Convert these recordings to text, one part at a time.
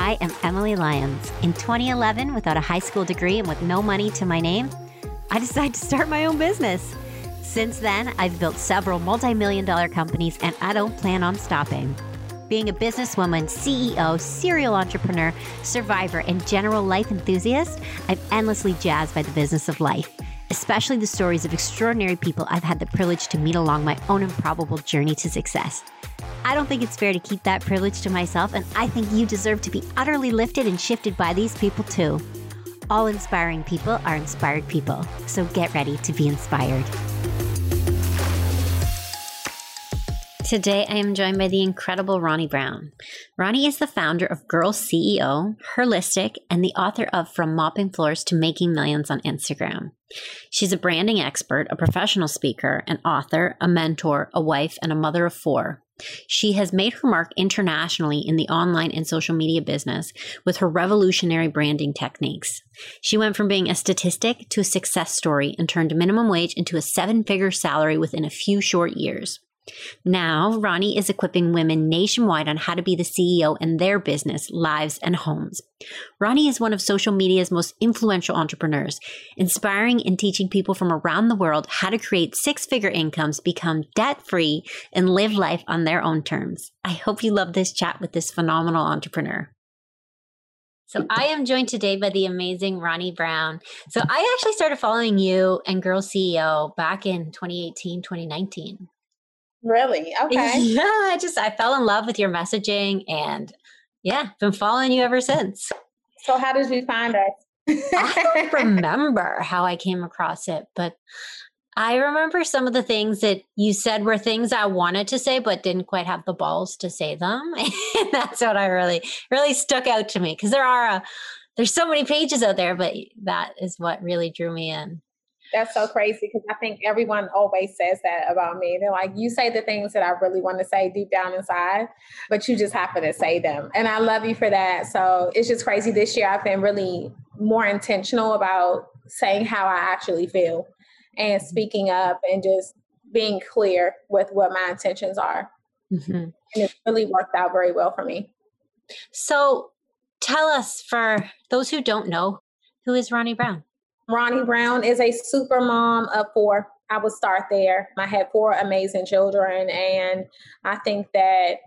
I am Emily Lyons. In 2011, without a high school degree and with no money to my name, I decided to start my own business. Since then, I've built several multi million dollar companies and I don't plan on stopping. Being a businesswoman, CEO, serial entrepreneur, survivor, and general life enthusiast, I'm endlessly jazzed by the business of life, especially the stories of extraordinary people I've had the privilege to meet along my own improbable journey to success. I don't think it's fair to keep that privilege to myself, and I think you deserve to be utterly lifted and shifted by these people too. All inspiring people are inspired people, so get ready to be inspired. Today, I am joined by the incredible Ronne Brown. Ronne is the founder of Girl CEO, Herlistic, and the author of From Mopping Floors to Making Millions on Instagram. She's a branding expert, a professional speaker, an author, a mentor, a wife, and a mother of four. She has made her mark internationally in the online and social media business with her revolutionary branding techniques. She went from being a statistic to a success story and turned minimum wage into a seven figure salary within a few short years. Now, Ronne is equipping women nationwide on how to be the CEO in their business, lives, and homes. Ronne is one of social media's most influential entrepreneurs, inspiring and teaching people from around the world how to create six figure incomes, become debt free, and live life on their own terms. I hope you love this chat with this phenomenal entrepreneur. So I am joined today by the amazing Ronne Brown. So I actually started following you and Girl CEO back in 2018, 2019. Really? Okay. Yeah, I just I fell in love with your messaging and yeah, been following you ever since. So how did you find us? I don't remember how I came across it, but I remember some of the things that you said were things I wanted to say, but didn't quite have the balls to say them. and that's what I really, really stuck out to me because there are a, there's so many pages out there, but that is what really drew me in. That's so crazy because I think everyone always says that about me. They're like, you say the things that I really want to say deep down inside, but you just happen to say them. And I love you for that. So it's just crazy. This year, I've been really more intentional about saying how I actually feel and speaking up and just being clear with what my intentions are. Mm-hmm. And it's really worked out very well for me. So tell us, for those who don't know, who is Ronne Brown? Ronne Brown is a super mom of four. I would start there. I had four amazing children, and I think that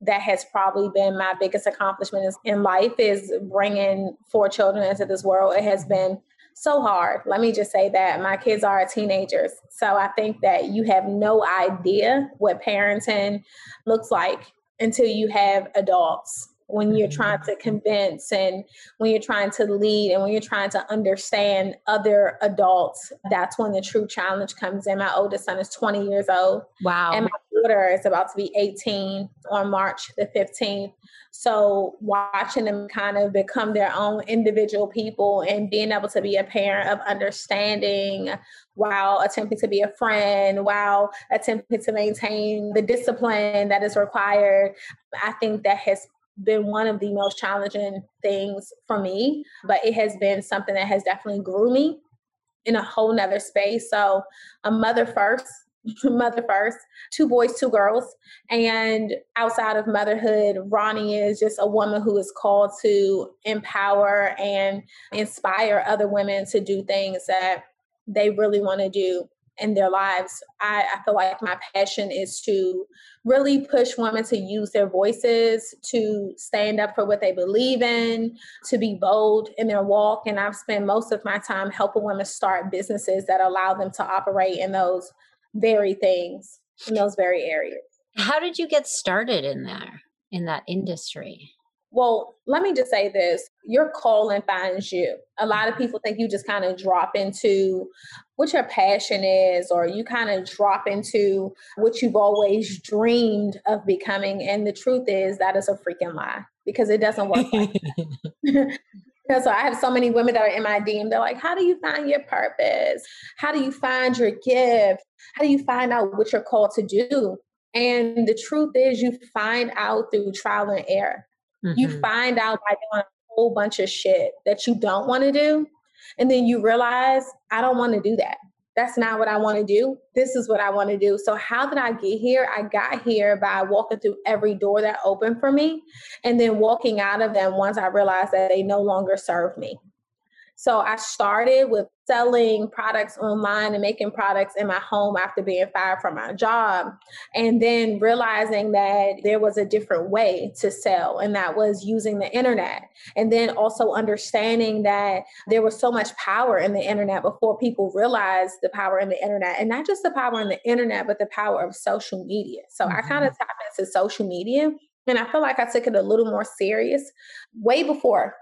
that has probably been my biggest accomplishment in life is bringing four children into this world. It has been so hard. Let me just say that my kids are teenagers. So I think that you have no idea what parenting looks like until you have adults when you're mm-hmm. trying to convince and when you're trying to lead and when you're trying to understand other adults that's when the true challenge comes in. My oldest son is 20 years old wow. and my daughter is about to be 18 on march the 15th so watching them kind of become their own individual people and being able to be a parent of understanding while attempting to be a friend, while attempting to maintain the discipline that is required, I think that has been one of the most challenging things for me, but it has been something that has definitely grew me in a whole nother space. So a mother first, mother first, two boys, two girls. And outside of motherhood, Ronne is just a woman who is called to empower and inspire other women to do things that they really want to do in their lives. I, I, feel like my passion is to really push women to use their voices, to stand up for what they believe in, to be bold in their walk. And I've spent most of my time helping women start businesses that allow them to operate in those very things, in those very areas. How did you get started in there, in that industry? Well, let me just say this your calling finds you. A lot of people think you just kind of drop into what your passion is, or you kind of drop into what you've always dreamed of becoming. And the truth is, that is a freaking lie because it doesn't work like that. so I have so many women that are in my DM. They're like, How do you find your purpose? How do you find your gift? How do you find out what you're called to do? And the truth is, you find out through trial and error. Mm-hmm. You find out by doing a whole bunch of shit that you don't want to do. And then you realize, I don't want to do that. that's not what I want to do. This is what I want to do. So, how did I get here? I got here by walking through every door that opened for me and then walking out of them once I realized that they no longer serve me. So I started with selling products online and making products in my home after being fired from my job. And then realizing that there was a different way to sell, and that was using the internet. And then also understanding that there was so much power in the internet before people realized the power in the internet. And not just the power in the internet, but the power of social media. So mm-hmm. I kind of tapped into social media. And I feel like I took it a little more serious way before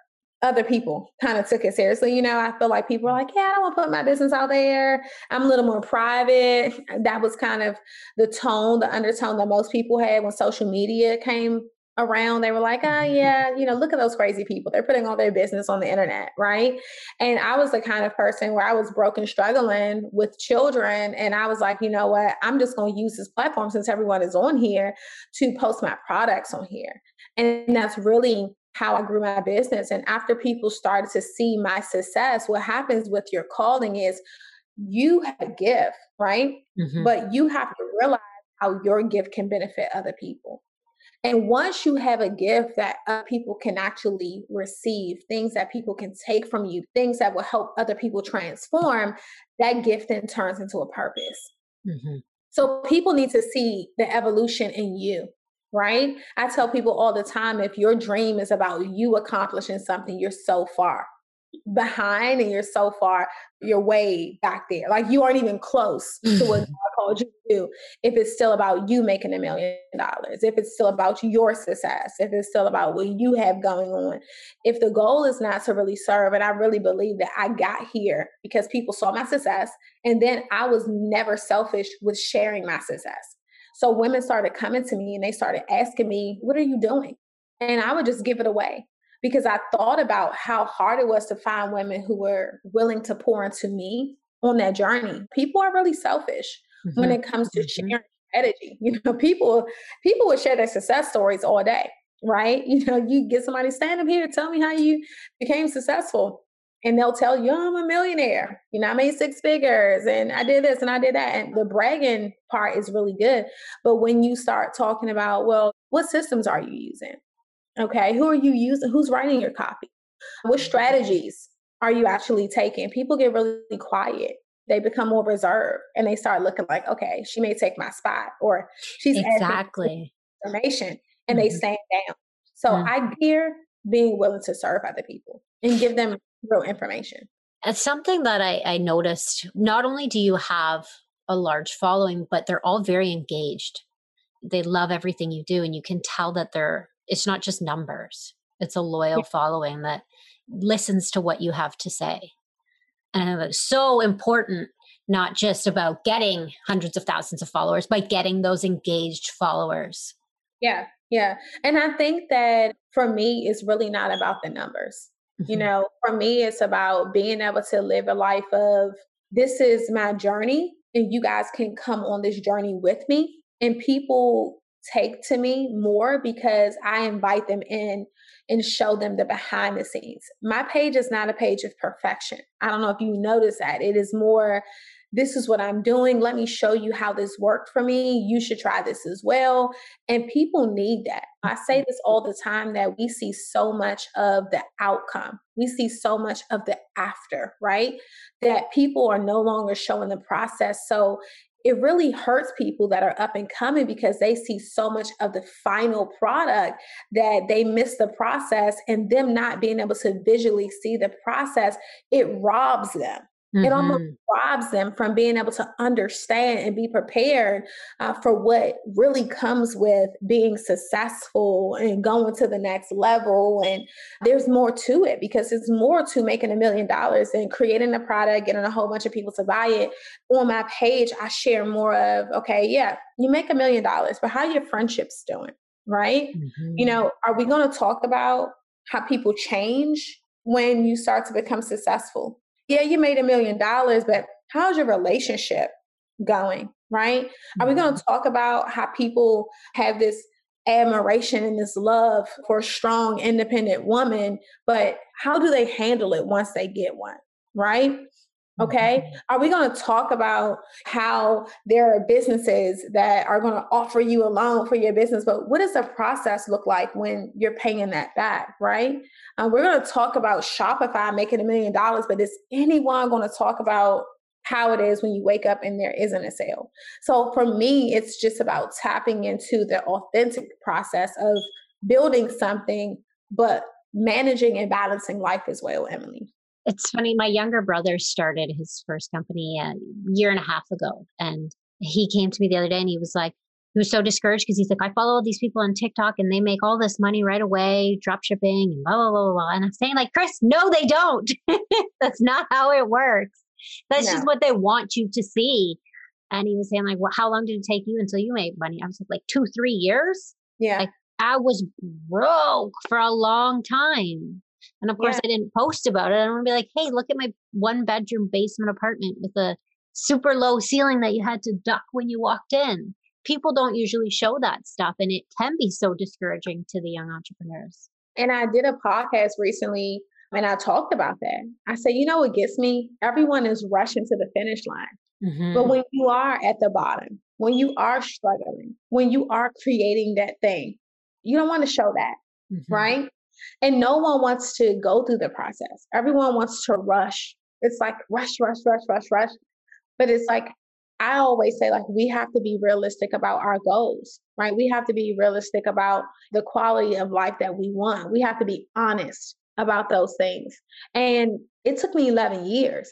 other people kind of took it seriously. You know, I feel like people are like, yeah, I don't want to put my business out there. I'm a little more private. That was kind of the tone, the undertone that most people had when social media came around. They were like, oh, mm-hmm. yeah, you know, look at those crazy people. They're putting all their business on the internet, right? And I was the kind of person where I was broken, struggling with children. And I was like, you know what? I'm just going to use this platform since everyone is on here to post my products on here. And that's really how I grew my business. And after people started to see my success, what happens with your calling is you have a gift, right? Mm-hmm. But you have to realize how your gift can benefit other people. And once you have a gift that other people can actually receive, things that people can take from you, things that will help other people transform, that gift then turns into a purpose. Mm-hmm. So people need to see the evolution in you right? I tell people all the time if your dream is about you accomplishing something, you're so far behind and you're so far, you're way back there. Like you aren't even close to what mm-hmm. God called you to do. If it's still about you making a million dollars, if it's still about your success, if it's still about what you have going on, if the goal is not to really serve, and I really believe that I got here because people saw my success, and then I was never selfish with sharing my success. So women started coming to me and they started asking me, What are you doing? And I would just give it away because I thought about how hard it was to find women who were willing to pour into me on that journey. People are really selfish mm-hmm. when it comes to mm-hmm. sharing strategy. You know, people people would share their success stories all day, right? You know, you get somebody stand up here, tell me how you became successful and they'll tell you, I'm a millionaire. You know, I made six figures and I did this and I did that. And the bragging part is really good. But when you start talking about, well, what systems are you using? Okay, who are you using? Who's writing your copy? What strategies are you actually taking? People get really quiet. They become more reserved and they start looking like, okay, she may take my spot or she's exactly information and mm-hmm. they stand down. So. I gear being willing to serve other people and give them real information. It's something that I, I noticed. Not only do you have a large following, but they're all very engaged. They love everything you do, and you can tell that they're. It's not just numbers; it's a loyal yeah. following that listens to what you have to say, and it's so important. Not just about getting hundreds of thousands of followers, but getting those engaged followers. Yeah, yeah, and I think that for me, it's really not about the numbers. You mm-hmm. know, for me, it's about being able to live a life of this is my journey, and you guys can come on this journey with me. And people take to me more because I invite them in and show them the behind the scenes. My page is not a page of perfection. I don't know if you notice that. It is more this is what I'm doing. Let me show you how this worked for me. You should try this as well. And people need that. I say mm-hmm. this all the time that we see so much of the outcome. We see so much of the after, right? That people are no longer showing the process. So it really hurts people that are up and coming because they see so much of the final product that they miss the process and them not being able to visually see the process it robs them Mm-hmm. It almost mm-hmm. robs them from being able to understand and be prepared uh, for what really comes with being successful and going to the next level. And there's more to it because it's more to making a million dollars and creating a product, getting a whole bunch of people to buy it. On my page, I share more of, okay, yeah, you make a million dollars, but how are your friendships doing? Right? Mm-hmm. You know, are we going to talk about how people change when you start to become successful? Yeah, you made a million dollars, but how's your relationship going? Right? Are we going to mm-hmm. talk about how people have this admiration and this love for a strong, independent woman, but how do they handle it once they get one? Right? Okay. Are we going to talk about how there are businesses that are going to offer you a loan for your business? But what does the process look like when you're paying that back? Right. Uh, we're going to talk about Shopify making a million dollars, but is anyone going to talk about how it is when you wake up and there isn't a sale? So for me, it's just about tapping into the authentic process of building something, but managing and balancing life as well, Emily. It's funny. My younger brother started his first company a year and a half ago. And he came to me the other day and he was like, he was so discouraged because he's like, I follow all these people on TikTok and they make all this money right away, drop shipping and blah, blah, blah, blah. And I'm saying, like, Chris, no, they don't. That's not how it works. That's just what they want you to see. And he was saying, like, well, how long did it take you until you made money? I was like, like two, three years. Yeah. Like, I was broke for a long time. And of course, yeah. I didn't post about it. I don't want to be like, hey, look at my one bedroom basement apartment with a super low ceiling that you had to duck when you walked in. People don't usually show that stuff, and it can be so discouraging to the young entrepreneurs. And I did a podcast recently and I talked about that. I said, you know what gets me? Everyone is rushing to the finish line. Mm-hmm. But when you are at the bottom, when you are struggling, when you are creating that thing, you don't want to show that, mm-hmm. right? And no one wants to go through the process. Everyone wants to rush. It's like rush, rush, rush, rush, rush. But it's like, I always say, like, we have to be realistic about our goals, right? We have to be realistic about the quality of life that we want. We have to be honest about those things. And it took me 11 years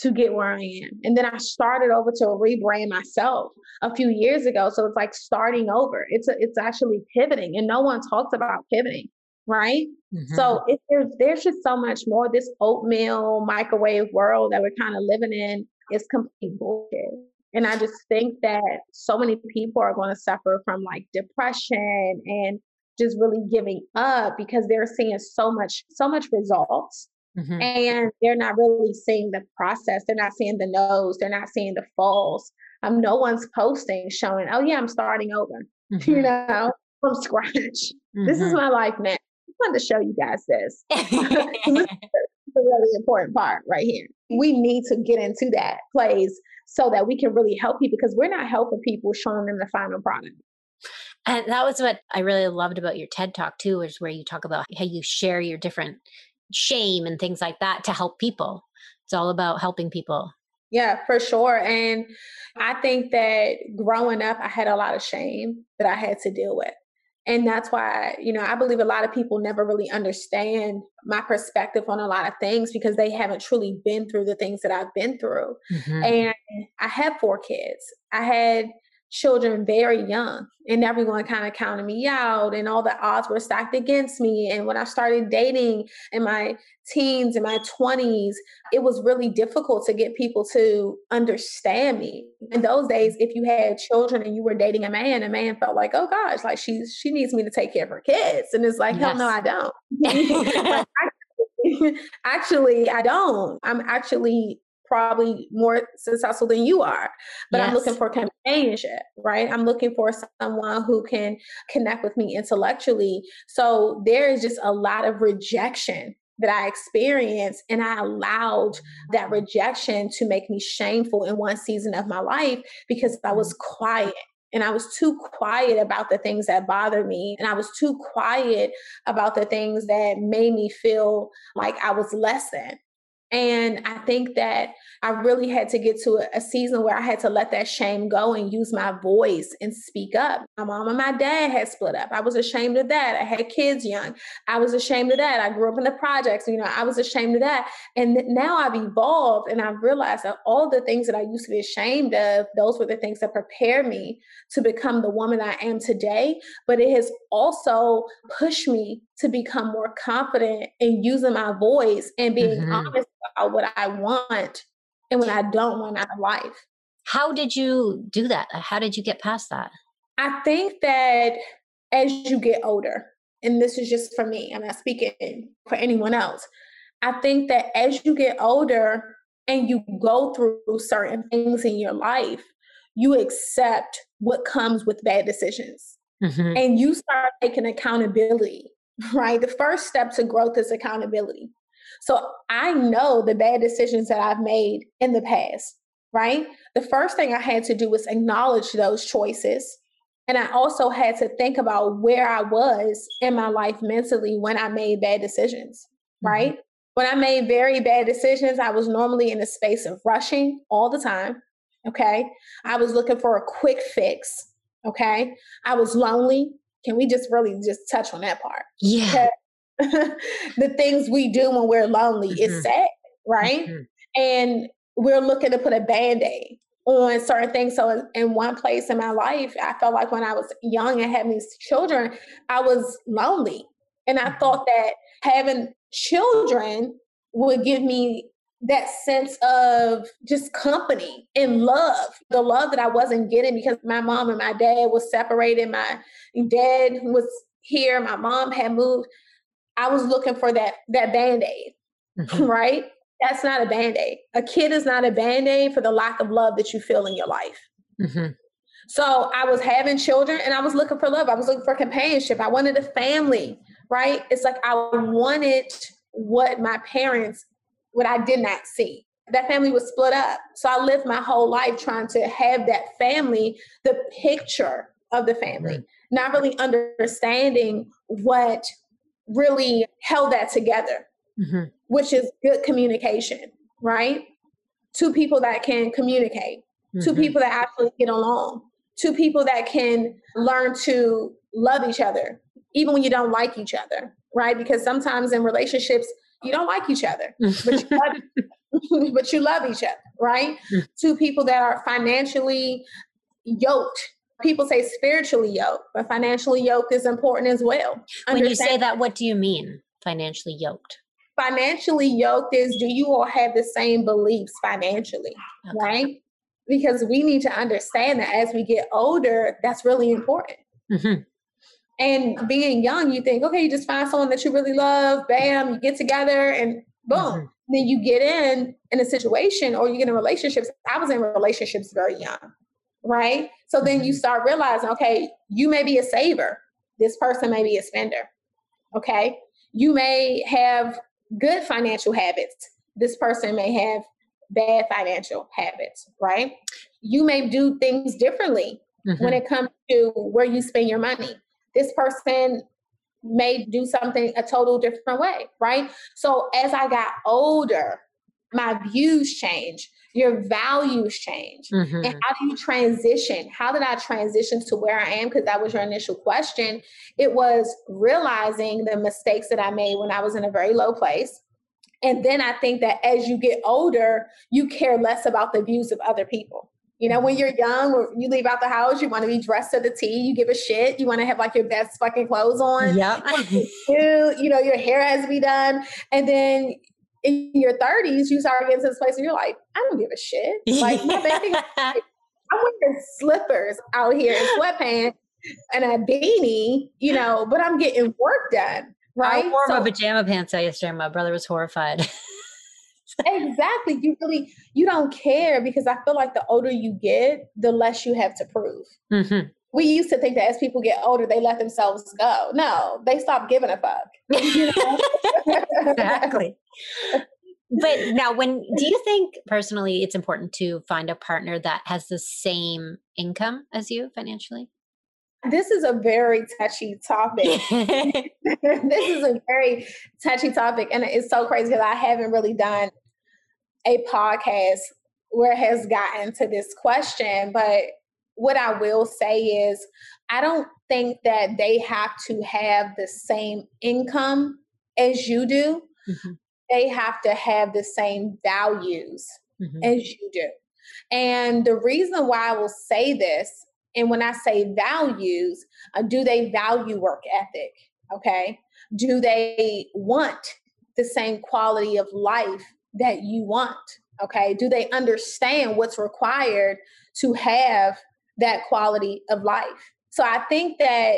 to get where I am. And then I started over to rebrand myself a few years ago. So it's like starting over. It's a, it's actually pivoting and no one talks about pivoting right? Mm-hmm. So it, there's there's just so much more. This oatmeal microwave world that we're kind of living in is complete bullshit. And I just think that so many people are going to suffer from like depression and just really giving up because they're seeing so much so much results mm-hmm. and they're not really seeing the process they're not seeing the no's they're not seeing the falls um no one's posting showing oh yeah i'm starting over mm-hmm. you know from scratch mm-hmm. this is mm-hmm. my life now wanted to show you guys this. this is a really important part right here. We need to get into that place so that we can really help people because we're not helping people showing them the final product. And that was what I really loved about your TED talk too, is where you talk about how you share your different shame and things like that to help people. It's all about helping people. Yeah, for sure. And I think that growing up, I had a lot of shame that I had to deal with. And that's why, you know, I believe a lot of people never really understand my perspective on a lot of things because they haven't truly been through the things that I've been through. Mm-hmm. And I have four kids. I had children very young and everyone kind of counted me out and all the odds were stacked against me and when i started dating in my teens and my 20s it was really difficult to get people to understand me. In those days if you had children and you were dating a man a man felt like oh gosh like she's she needs me to take care of her kids and it's like yes. hell no i don't. Actually i don't. I'm actually probably more successful than you are. But yes. I'm looking for companionship, right? I'm looking for someone who can connect with me intellectually. So there is just a lot of rejection that I experienced, and I allowed that rejection to make me shameful in one season of my life because I was mm. quiet and I was too quiet about the things that bothered me. And I was too quiet about the things that made me feel like I was less than. And I think that I really had to get to a, season where I had to let that shame go and use my voice and speak up. My mom and my dad had split up. I was ashamed of that. I had kids young. I was ashamed of that. I grew up in the projects. You know, I was ashamed of that. And now I've evolved and I've realized that all the things that I used to be ashamed of, those were the things that prepared me to become the woman I am today. But it has also pushed me to become more confident in using my voice and being mm-hmm. honest about what I want and what I don't want out of life. How did you do that? How did you get past that? I think that as you get older, and this is just for me, I'm not speaking for anyone else. I think that as you get older and you go through certain things in your life, you accept what comes with bad decisions. Mm-hmm. And you start taking accountability, right? The first step to growth is accountability. So I know the bad decisions that I've made in the past, right? The first thing I had to do was acknowledge those choices. And I also had to think about where I was in my life mentally when I made bad decisions, mm-hmm. right? When I made very bad decisions, I was normally in a space of rushing all the time. Okay. I was looking for a quick fix. Okay. I was lonely. Can we just really just touch on that part? Yeah. the things we do when we're lonely mm-hmm. is sad, right? Mm-hmm. And we're looking to put a band aid on certain things. So, in one place in my life, I felt like when I was young and having these children, I was lonely. And I mm-hmm. thought that having children would give me that sense of just company and love, the love that I wasn't getting because my mom and my dad was separated. My dad was here, my mom had moved. I was looking for that that band-aid, mm-hmm. right? That's not a band-aid. A kid is not a band-aid for the lack of love that you feel in your life. Mm-hmm. So I was having children and I was looking for love. I was looking for companionship. I wanted a family, right? It's like I wanted what my parents, what I did not see. That family was split up. So I lived my whole life trying to have that family, the picture of the family, right. not really understanding what really held that together, mm-hmm. which is good communication, right? Two people that can communicate, mm-hmm. two people that actually get along, two people that can learn to love each other, even when you don't like each other, right? Because sometimes in relationships, you don't like each other, but you love, but you love each other, right? Mm. Two people that are financially yoked people say spiritually yoked, but financially yoked is important as well. When you say that, what do you mean financially yoked? Financially yoked is do you all have the same beliefs financially, okay. right? Because we need to understand that as we get older, that's really important. Mm-hmm. And being young, you think, okay, you just find someone that you really love, bam, you get together, and boom. Mm-hmm. Then you get in in a situation or you get in relationships. I was in relationships very young right? So then you mm-hmm. start realizing, okay, you may be a saver. This person may be a spender. Okay. You may have good financial habits. This person may have bad financial habits, right? You may do things differently mm-hmm. when it comes to where you spend your money. This person may do something a total different way, right? So as I got older, my views change your values change mm-hmm. and how do you transition? How did i transition to where i am? Because that was your initial question. It was realizing the mistakes that i made when i was in a very low place. And then i think that as you get older you care less about the views of other people you know, when mm-hmm. you're young, you leave out the house, you want to be dressed to the T, you give a shit, you want to have like your best fucking clothes on. Yeah. you, you know, your hair has to be done. And then in your 30s, you start getting to this place and you're like, I don't give a shit. Like my baby, I'm wearing slippers out here in sweatpants and a beanie, you know, but I'm getting work done. Right. I wore so, my pajama pants yesterday. My brother was horrified. exactly. You really you don't care because I feel like the older you get, the less you have to prove. Mm-hmm we used to think that as people get older, they let themselves go. No, they stop giving a fuck. exactly. But now, when do you think personally it's important to find a partner that has the same income as you financially? This is a very touchy topic. this is a very touchy topic. And it's so crazy because I haven't really done a podcast where it has gotten to this question. But what I will say is, I don't think that they have to have the same income as you do. Mm-hmm. They have to have the same values mm-hmm. as you do. And the reason why I will say this, and when I say values, uh, do they value work ethic? Okay. Do they want the same quality of life that you want? Okay. Do they understand what's required to have that quality of life. So I think that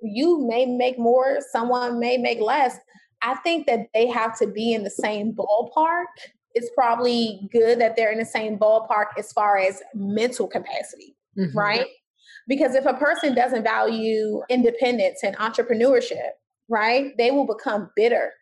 you may make more, someone may make less. I think that they have to be in the same ballpark. It's probably good that they're in the same ballpark as far as mental capacity, mm-hmm. right? Because if a person doesn't value independence and entrepreneurship, right, they will become bitter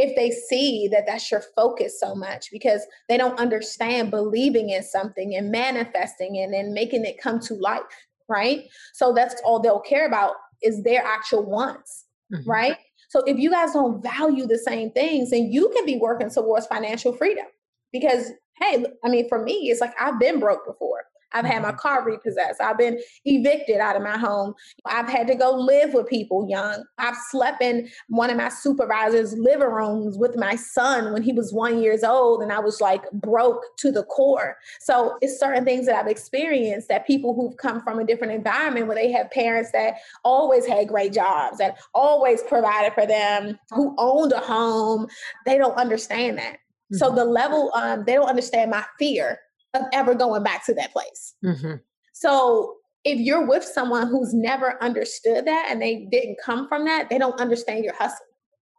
if they see that that's your focus so much because they don't understand believing in something and manifesting and making it come to life, right? So that's all they'll care about is their actual wants, mm-hmm. right? So if you guys don't value the same things, then you can be working towards financial freedom. Because, hey, I mean, for me, it's like I've been broke before. I've had my mm-hmm. car repossessed. I've been evicted out of my home. I've had to go live with people young. I've slept in one of my supervisor's living rooms with my son when he was one years old, and I was like broke to the core. So it's certain things that I've experienced that people who've come from a different environment where they have parents that always had great jobs, that always provided for them, who owned a home, they don't understand that. Mm-hmm. So the level, um, they don't understand my fear of ever going back to that place. Mm-hmm. So if you're with someone who's never understood that and they didn't come from that, they don't understand your hustle.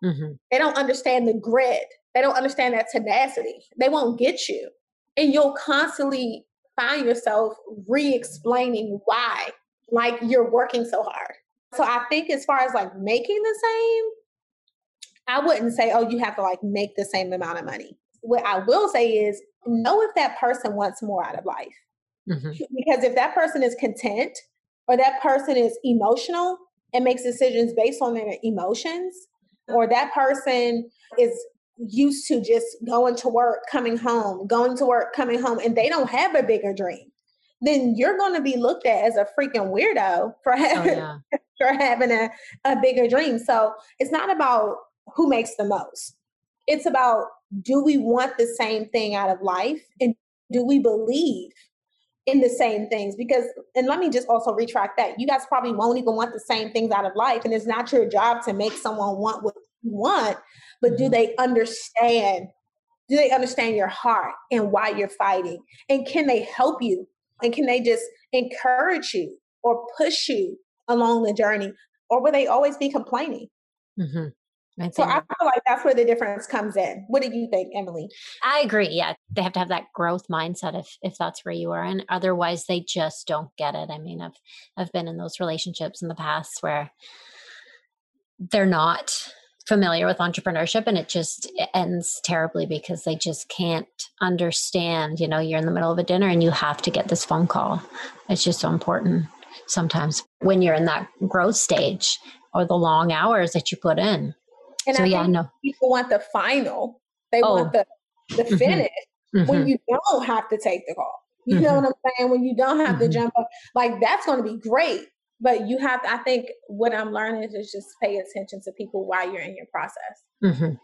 Mm-hmm. They don't understand the grit. They don't understand that tenacity. They won't get you. And you'll constantly find yourself re explaining why, like you're working so hard. So I think as far as like making the same, I wouldn't say, oh, you have to like make the same amount of money. What I will say is know if that person wants more out of life. Mm-hmm. Because if that person is content or that person is emotional and makes decisions based on their emotions, or that person is used to just going to work, coming home, going to work, coming home, and they don't have a bigger dream, then you're going to be looked at as a freaking weirdo for having, oh, yeah. for having a, a bigger dream. So it's not about who makes the most. It's about do we want the same thing out of life? And do we believe in the same things? Because, and let me just also retract that. You guys probably won't even want the same things out of life. And it's not your job to make someone want what you want, but do mm-hmm. they understand? Do they understand your heart and why you're fighting? And can they help you? And can they just encourage you or push you along the journey? Or will they always be complaining? Mm-hmm. I so I feel like that's where the difference comes in. What do you think, Emily? I agree. Yeah, they have to have that growth mindset if if that's where you are, and otherwise they just don't get it. I mean, I've I've been in those relationships in the past where they're not familiar with entrepreneurship and it just ends terribly because they just can't understand you know you're in the middle of a dinner and you have to get this phone call it's just so important sometimes when you're in that growth stage or the long hours that you put in and so, I yeah, no. people want the final. They oh. want the the mm-hmm. finish mm-hmm. when you don't have to take the call. You mm-hmm. know what I'm saying? When you don't have to mm-hmm. jump up, like that's going to be great. But you have to, I think what I'm learning is just pay attention to people while you're in your process. Mm-hmm.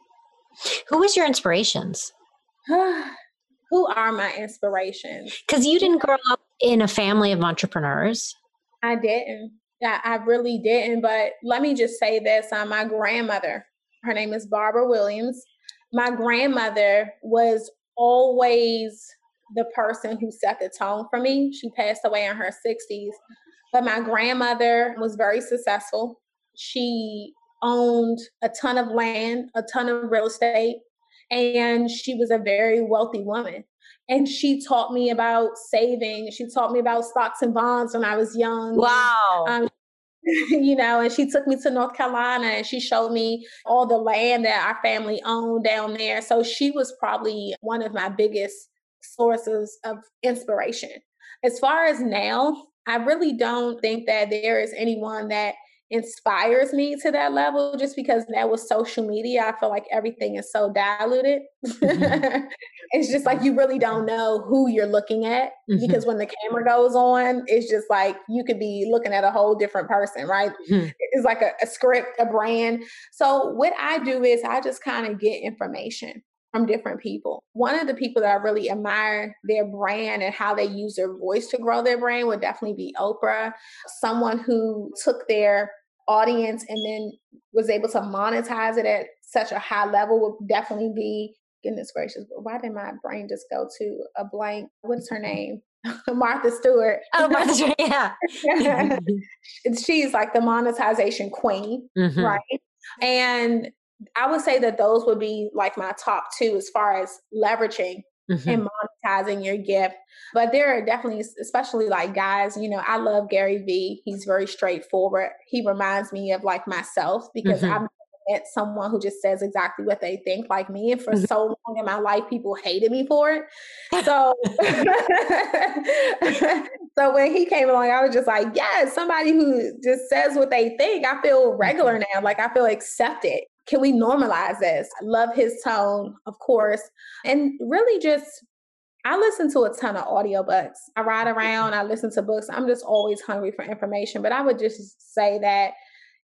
Who was your inspirations? Who are my inspirations? Because you didn't grow up in a family of entrepreneurs. I didn't. I, I really didn't. But let me just say this: uh, my grandmother her name is Barbara Williams. My grandmother was always the person who set the tone for me. She passed away in her 60s, but my grandmother was very successful. She owned a ton of land, a ton of real estate, and she was a very wealthy woman. And she taught me about saving. She taught me about stocks and bonds when I was young. Wow. Um, you know, and she took me to North Carolina and she showed me all the land that our family owned down there. So she was probably one of my biggest sources of inspiration. As far as now, I really don't think that there is anyone that inspires me to that level just because now with social media i feel like everything is so diluted mm-hmm. it's just like you really don't know who you're looking at mm-hmm. because when the camera goes on it's just like you could be looking at a whole different person right mm-hmm. it's like a, a script a brand so what i do is i just kind of get information from different people. One of the people that I really admire their brand and how they use their voice to grow their brand would definitely be Oprah, someone who took their audience and then was able to monetize it at such a high level would definitely be goodness gracious. Why did my brain just go to a blank? What's her name? Martha Stewart. Oh, Martha Stewart, yeah. She's like the monetization queen, mm-hmm. right? And I would say that those would be like my top two as far as leveraging mm-hmm. and monetizing your gift. But there are definitely, especially like guys, you know, I love Gary Vee. He's very straightforward. He reminds me of like myself because mm-hmm. I'm met someone who just says exactly what they think like me. And for so long in my life, people hated me for it. So, so when he came along, I was just like, yes, somebody who just says what they think. I feel regular mm-hmm. now. Like I feel accepted. Can we normalize this? I love his tone, of course. And really just I listen to a ton of audiobooks. I ride around, I listen to books. I'm just always hungry for information. But I would just say that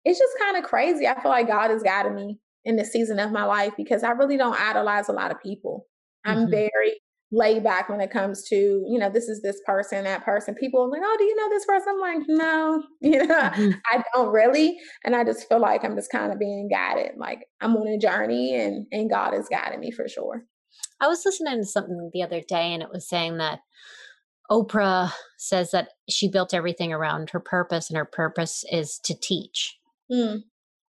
it's just kind of crazy. I feel like God has guided me in the season of my life because I really don't idolize a lot of people. I'm mm-hmm. very laid back when it comes to, you know, this is this person, that person. People are like, oh, do you know this person? I'm like, no, you know, mm-hmm. I don't really. And I just feel like I'm just kind of being guided. Like I'm on a journey and and God is guiding me for sure. I was listening to something the other day and it was saying that Oprah says that she built everything around her purpose and her purpose is to teach. Mm.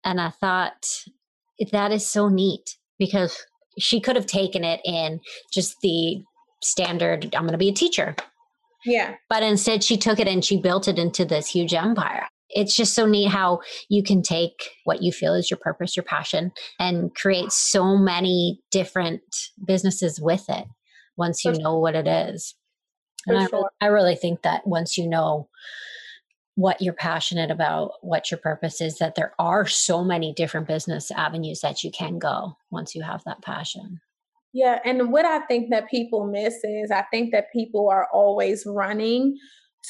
And I thought that is so neat because she could have taken it in just the standard, I'm going to be a teacher. Yeah. But instead, she took it and she built it into this huge empire it's just so neat how you can take what you feel is your purpose, your passion, and create so many different businesses with it once you know what it is. and I, sure. I really think that once you know what you're passionate about, what your purpose is, that there are so many different business avenues that you can go once you have that passion. Yeah, and what I think that people miss is I think that people are always running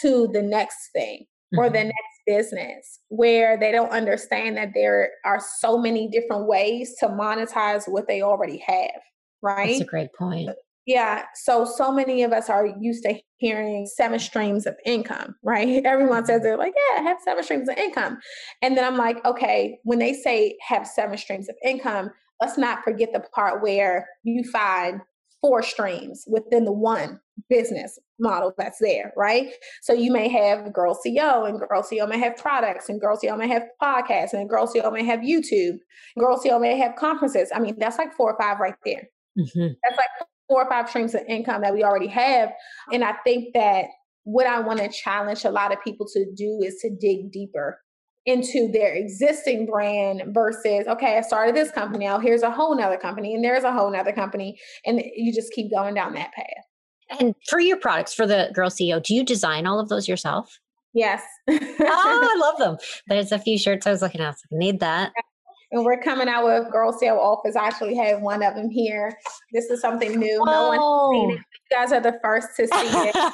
to the next thing mm-hmm. or the mm-hmm. next business where they don't understand that there are so many different ways to monetize what they already have, right? That's a great point. Yeah. So, so many of us are used to hearing seven streams of income, right? Everyone says they're like, yeah, I have seven streams of income. And then I'm like, okay, when they say have seven streams of income, let's not forget the part where you find four streams within the one business model that's there, right? So you may have Girl CEO, and Girl CEO may have products, and Girl CEO may have podcasts, and Girl CEO may have YouTube, Girl CEO may have conferences. I mean, that's like four or five right there. Mm-hmm. That's like four or five streams of income that we already have. And I think that what I want to challenge a lot of people to do is to dig deeper into their existing brand versus okay i started this company now here's a whole nother company and there's a whole nother company and you just keep going down that path and for your products for the girl ceo do you design all of those yourself yes oh i love them there's a few shirts i was looking at I need that and we're coming out with Girl CEO Office. I actually have one of them here. This is something new. No it. You guys are the first to see it.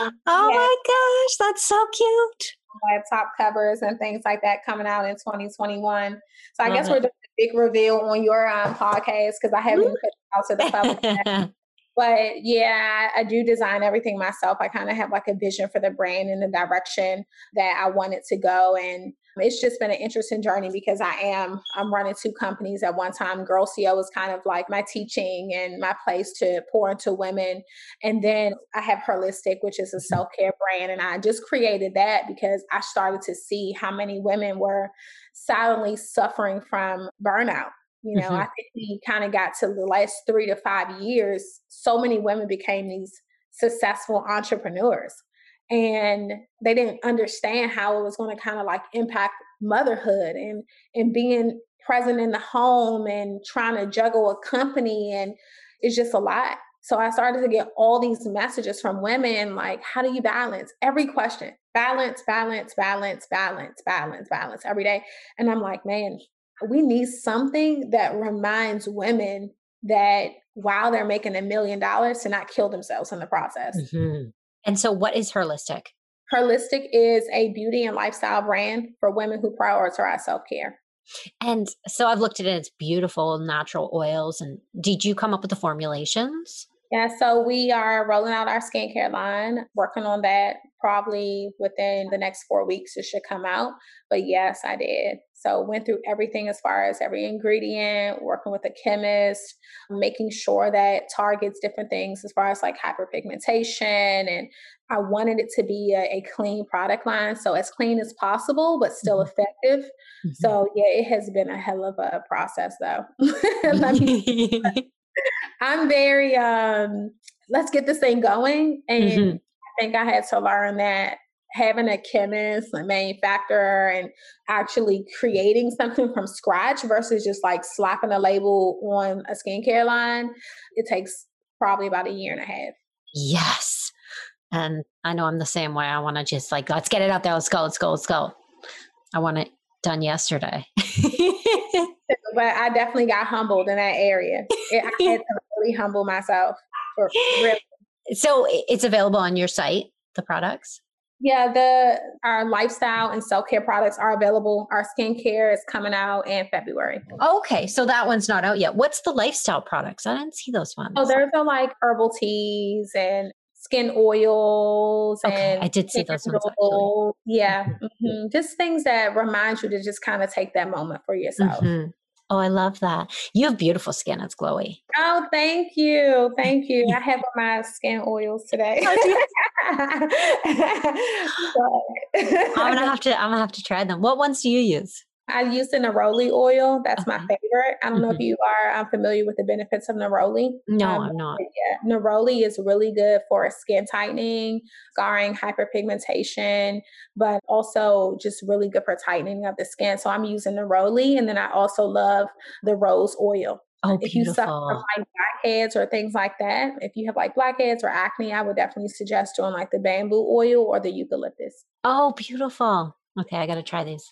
Um, oh yeah. my gosh, that's so cute have top covers and things like that coming out in 2021. So I guess we're doing a big reveal on your um, podcast because I haven't put it out to the public. Yet. But yeah, I do design everything myself. I kind of have like a vision for the brand and the direction that I want it to go. And it's just been an interesting journey because I am I'm running two companies at one time. Girl CEO was kind of like my teaching and my place to pour into women. And then I have Herlistic, which is a mm-hmm. self-care brand. And I just created that because I started to see how many women were silently suffering from burnout. You know, mm-hmm. I think we kind of got to the last three to five years, so many women became these successful entrepreneurs and they didn't understand how it was going to kind of like impact motherhood and and being present in the home and trying to juggle a company and it's just a lot. So i started to get all these messages from women like how do you balance? Every question balance balance balance balance balance balance every day. And i'm like man we need something that reminds women that while they're making a million dollars to not kill themselves in the process. Mm-hmm. And so, what is Herlistic? Herlistic is a beauty and lifestyle brand for women who prioritize self care. And so I've looked at it, it's beautiful natural oils. And did you come up with the formulations? Yeah, so we are rolling out our skincare line, working on that probably within the next four weeks. It should come out. But yes, I did. So went through everything as far as every ingredient, working with a chemist, making sure that targets different things as far as like hyperpigmentation. And I wanted it to be a, a clean product line. So as clean as possible, but still mm-hmm. effective. Mm-hmm. So yeah, it has been a hell of a process though. me, I'm very um let's get this thing going. And mm-hmm. I think I had to learn that having a chemist, a manufacturer, and actually creating something from scratch versus just like slapping a label on a skincare line, it takes probably about a year and a half. Yes. And I know I'm the same way. I want to just like, let's get it out there. Let's go. Let's go. Let's go. I want it done yesterday. but I definitely got humbled in that area. It, I had to really humble myself. For really. So it's available on your site, the products? Yeah, the our lifestyle and self care products are available. Our skincare is coming out in February. Okay, so that one's not out yet. What's the lifestyle products? I didn't see those ones. Oh, there's a like herbal teas and skin oils okay, and I did see those ones. Actually. Yeah, mm-hmm. just things that remind you to just kind of take that moment for yourself. Mm-hmm. Oh, I love that. You have beautiful skin. It's glowy. Oh, thank you. Thank you. Mm-hmm. I have my skin oils today. Oh, I'm gonna have to I'm gonna have to try them. What ones do you use? I use the neroli oil. That's my favorite. I don't mm-hmm. know if mm-hmm. you are I'm familiar with the benefits of neroli. No, um, I'm not. Yeah, neroli is really good for skin tightening, scarring, hyperpigmentation, but also just really good for tightening of the skin. So I'm using neroli, and then I also love the rose oil. Oh, if beautiful. you suffer from like blackheads or things like that, if you have like blackheads or acne, I would definitely suggest doing like the bamboo oil or the eucalyptus. Oh, beautiful. Okay, I got to try these.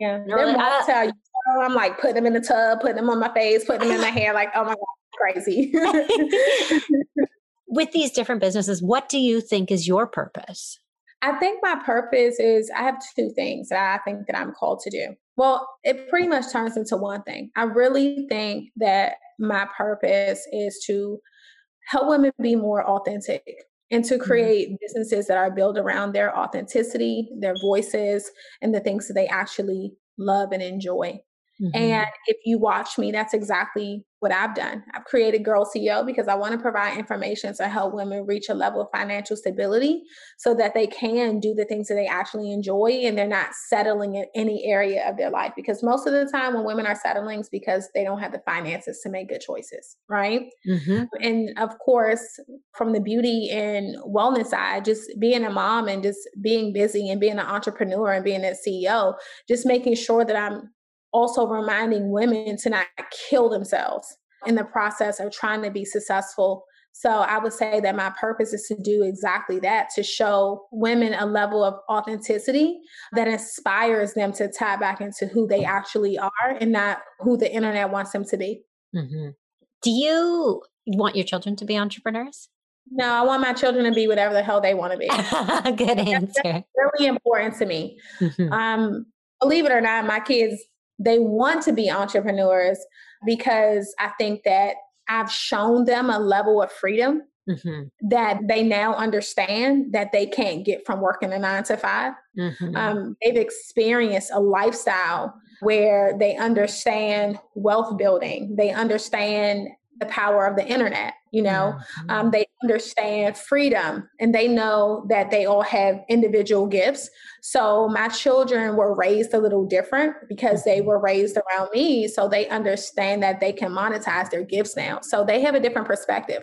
Yeah, really, I, tell you, oh, I'm like putting them in the tub, putting them on my face, putting them in my hair. Like, oh my god, crazy. With these different businesses, what do you think is your purpose? I think my purpose is I have two things that I think that I'm called to do. Well, it pretty much turns into one thing. I really think that my purpose is to help women be more authentic and to mm-hmm. create businesses that are built around their authenticity, their voices, and the things that they actually love and enjoy. Mm-hmm. And if you watch me, that's exactly what I've done. I've created Girl CEO because I want to provide information to help women reach a level of financial stability so that they can do the things that they actually enjoy and they're not settling in any area of their life. Because most of the time, when women are settling, it's because they don't have the finances to make good choices, right? Mm-hmm. And of course, from the beauty and wellness side, just being a mom and just being busy and being an entrepreneur and being a CEO, just making sure that I'm also reminding women to not kill themselves in the process of trying to be successful. So I would say that my purpose is to do exactly that to show women a level of authenticity that inspires them to tap back into who they actually are and not who the internet wants them to be. Mm-hmm. Do you want your children to be entrepreneurs? No, I want my children to be whatever the hell they want to be. Good answer. That's really important to me. Mm-hmm. Um, believe it or not, my kids they want to be entrepreneurs because I think that I've shown them a level of freedom mm-hmm. that they now understand that they can't get from working a nine to 5 mm-hmm. um, they've experienced a lifestyle where they understand wealth building, they understand the power of the internet you know mm-hmm. um, they understand freedom and they know that they all have individual gifts so my children were raised a little different because they mm-hmm. were raised around me so they understand that they can monetize their gifts now so they have a different perspective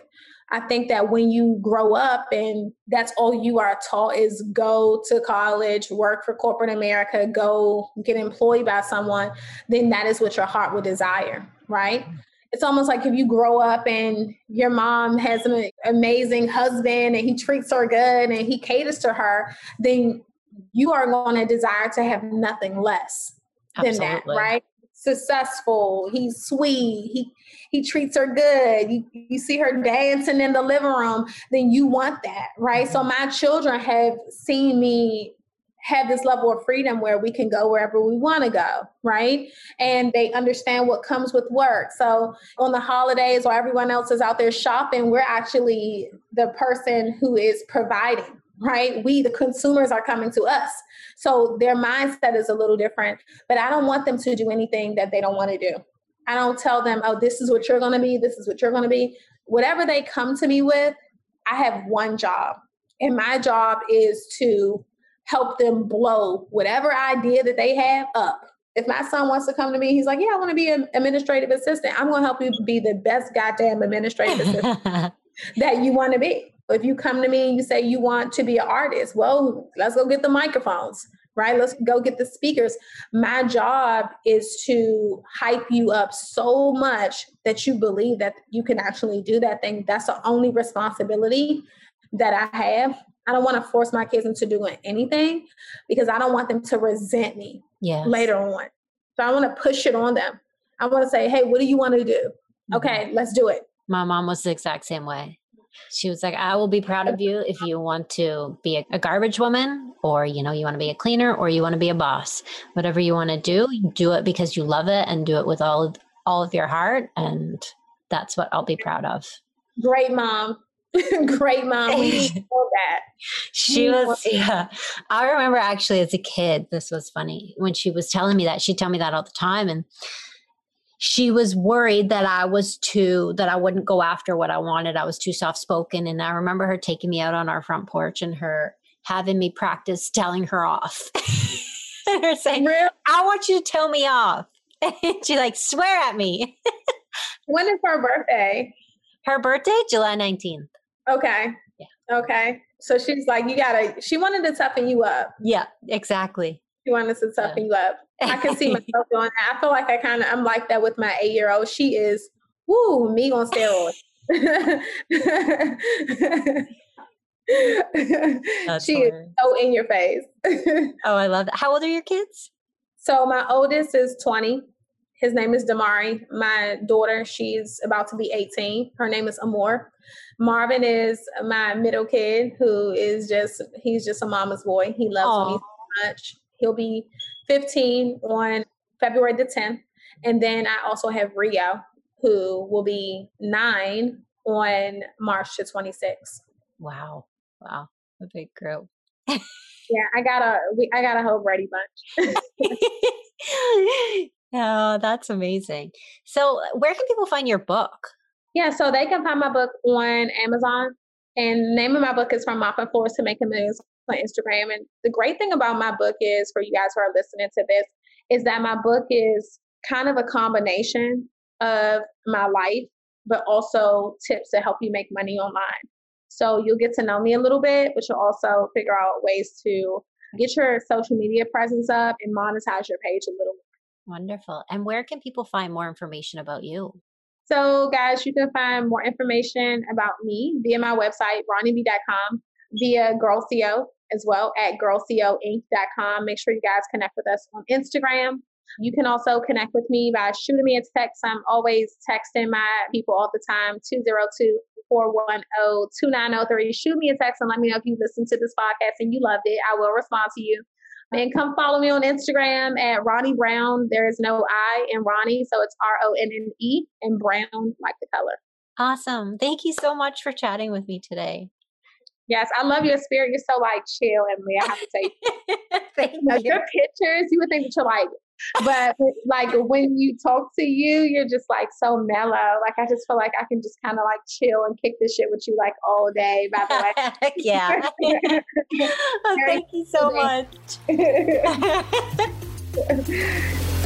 I think that when you grow up and that's all you are taught is go to college, work for corporate America, go get employed by someone, then that is what your heart would desire, right? Mm-hmm it's almost like if you grow up and your mom has an amazing husband and he treats her good and he caters to her, then you are going to desire to have nothing less than Absolutely. that, right? Successful, he's sweet, he he treats her good. You, you see her dancing in the living room, then you want that, right? Mm-hmm. So my children have seen me have this level of freedom where we can go wherever we want to go, right? And they understand what comes with work. So on the holidays while everyone else is out there shopping, we're actually the person who is providing, right? We, the consumers, are coming to us. So their mindset is a little different, but I don't want them to do anything that they don't want to do. I don't tell them, oh, this is what you're going to be, this is what you're going to be. Whatever they come to me with, I have one job. And my job is to help them blow whatever idea that they have up. If my son wants to come to me, he's like, Yeah, I want to be an administrative assistant. I'm going to help you be the best goddamn administrative assistant that you want to be. If you come to me and you say you want to be an artist, well, let's go get the microphones, right? Let's go get the speakers. My job is to hype you up so much that you believe that you can actually do that thing. That's the only responsibility that I have. I don't want to force my kids into doing anything because I don't want them to resent me yes. later on. So I want to push it on them. I want to say, hey, what do you want to do? Mm-hmm. Okay, let's do it. My mom was the exact same way. She was like, I will be proud of you if you want to be a, a garbage woman or, you know, you want to be a cleaner or you want to be a boss. Whatever you want to do, do it because you love it and do it with all of, all of your heart. And that's what I'll be proud of. Great mom. Great mom. We that. She was, yeah. I remember actually as a kid, this was funny. When she was telling me that, she'd tell me that all the time. And she was worried that I was too, that I wouldn't go after what I wanted. I was too soft spoken. And I remember her taking me out on our front porch and her having me practice telling her off. and her saying, really? I want you to tell me off. And she like, swear at me. when is her birthday? Her birthday, July 19th. Okay. Yeah. Okay. So she's like, you gotta, she wanted to toughen you up. Yeah, exactly. She wanted to toughen yeah. you up. I can see myself doing that. I feel like I kind of, I'm like that with my eight year old. She is, woo, me on steroids. she is so in your face. oh, I love that. How old are your kids? So my oldest is 20. His name is Damari. My daughter, she's about to be 18. Her name is Amor. Marvin is my middle kid who is just he's just a mama's boy. He loves Aww. me so much. He'll be 15 on February the 10th. And then I also have Rio, who will be nine on March the 26th. Wow. Wow. A big group. yeah, I got a we I got a whole Brady bunch. oh, that's amazing. So uh, where can people find your book? Yeah, so they can find my book on Amazon. And the name of my book is From Mopping Floors to Making Millions on Instagram. And the great thing about my book is, for you guys who are listening to this, is that my book is kind of a combination of my life, but also tips to help you make money online. So you'll get to know me a little bit, but you'll also figure out ways to get your social media presence up and monetize your page a little. Wonderful. And where can people find more information about you? So, guys, you can find more information about me via my website, ronnieb.com, via Girl CEO as well at girlceoinc.com. Make sure you guys connect with us on Instagram. You can also connect with me by shooting me a text. I'm always texting my people all the time 202 410 2903. Shoot me a text and let me know if you listen to this podcast and you loved it. I will respond to you. And come follow me on Instagram at Ronne Brown. There is no I in Ronne, so it's R O N N E and Brown like the color. Awesome. Thank you so much for chatting with me today. Yes, I love your spirit. You're so like chill, Emily. I have to say, Thank you. your pictures, you would think that you're like but like when you talk to you, you're just like so mellow. Like I just feel like I can just kind of like chill and kick this shit with you like all day. By the way, yeah. oh, thank you so much.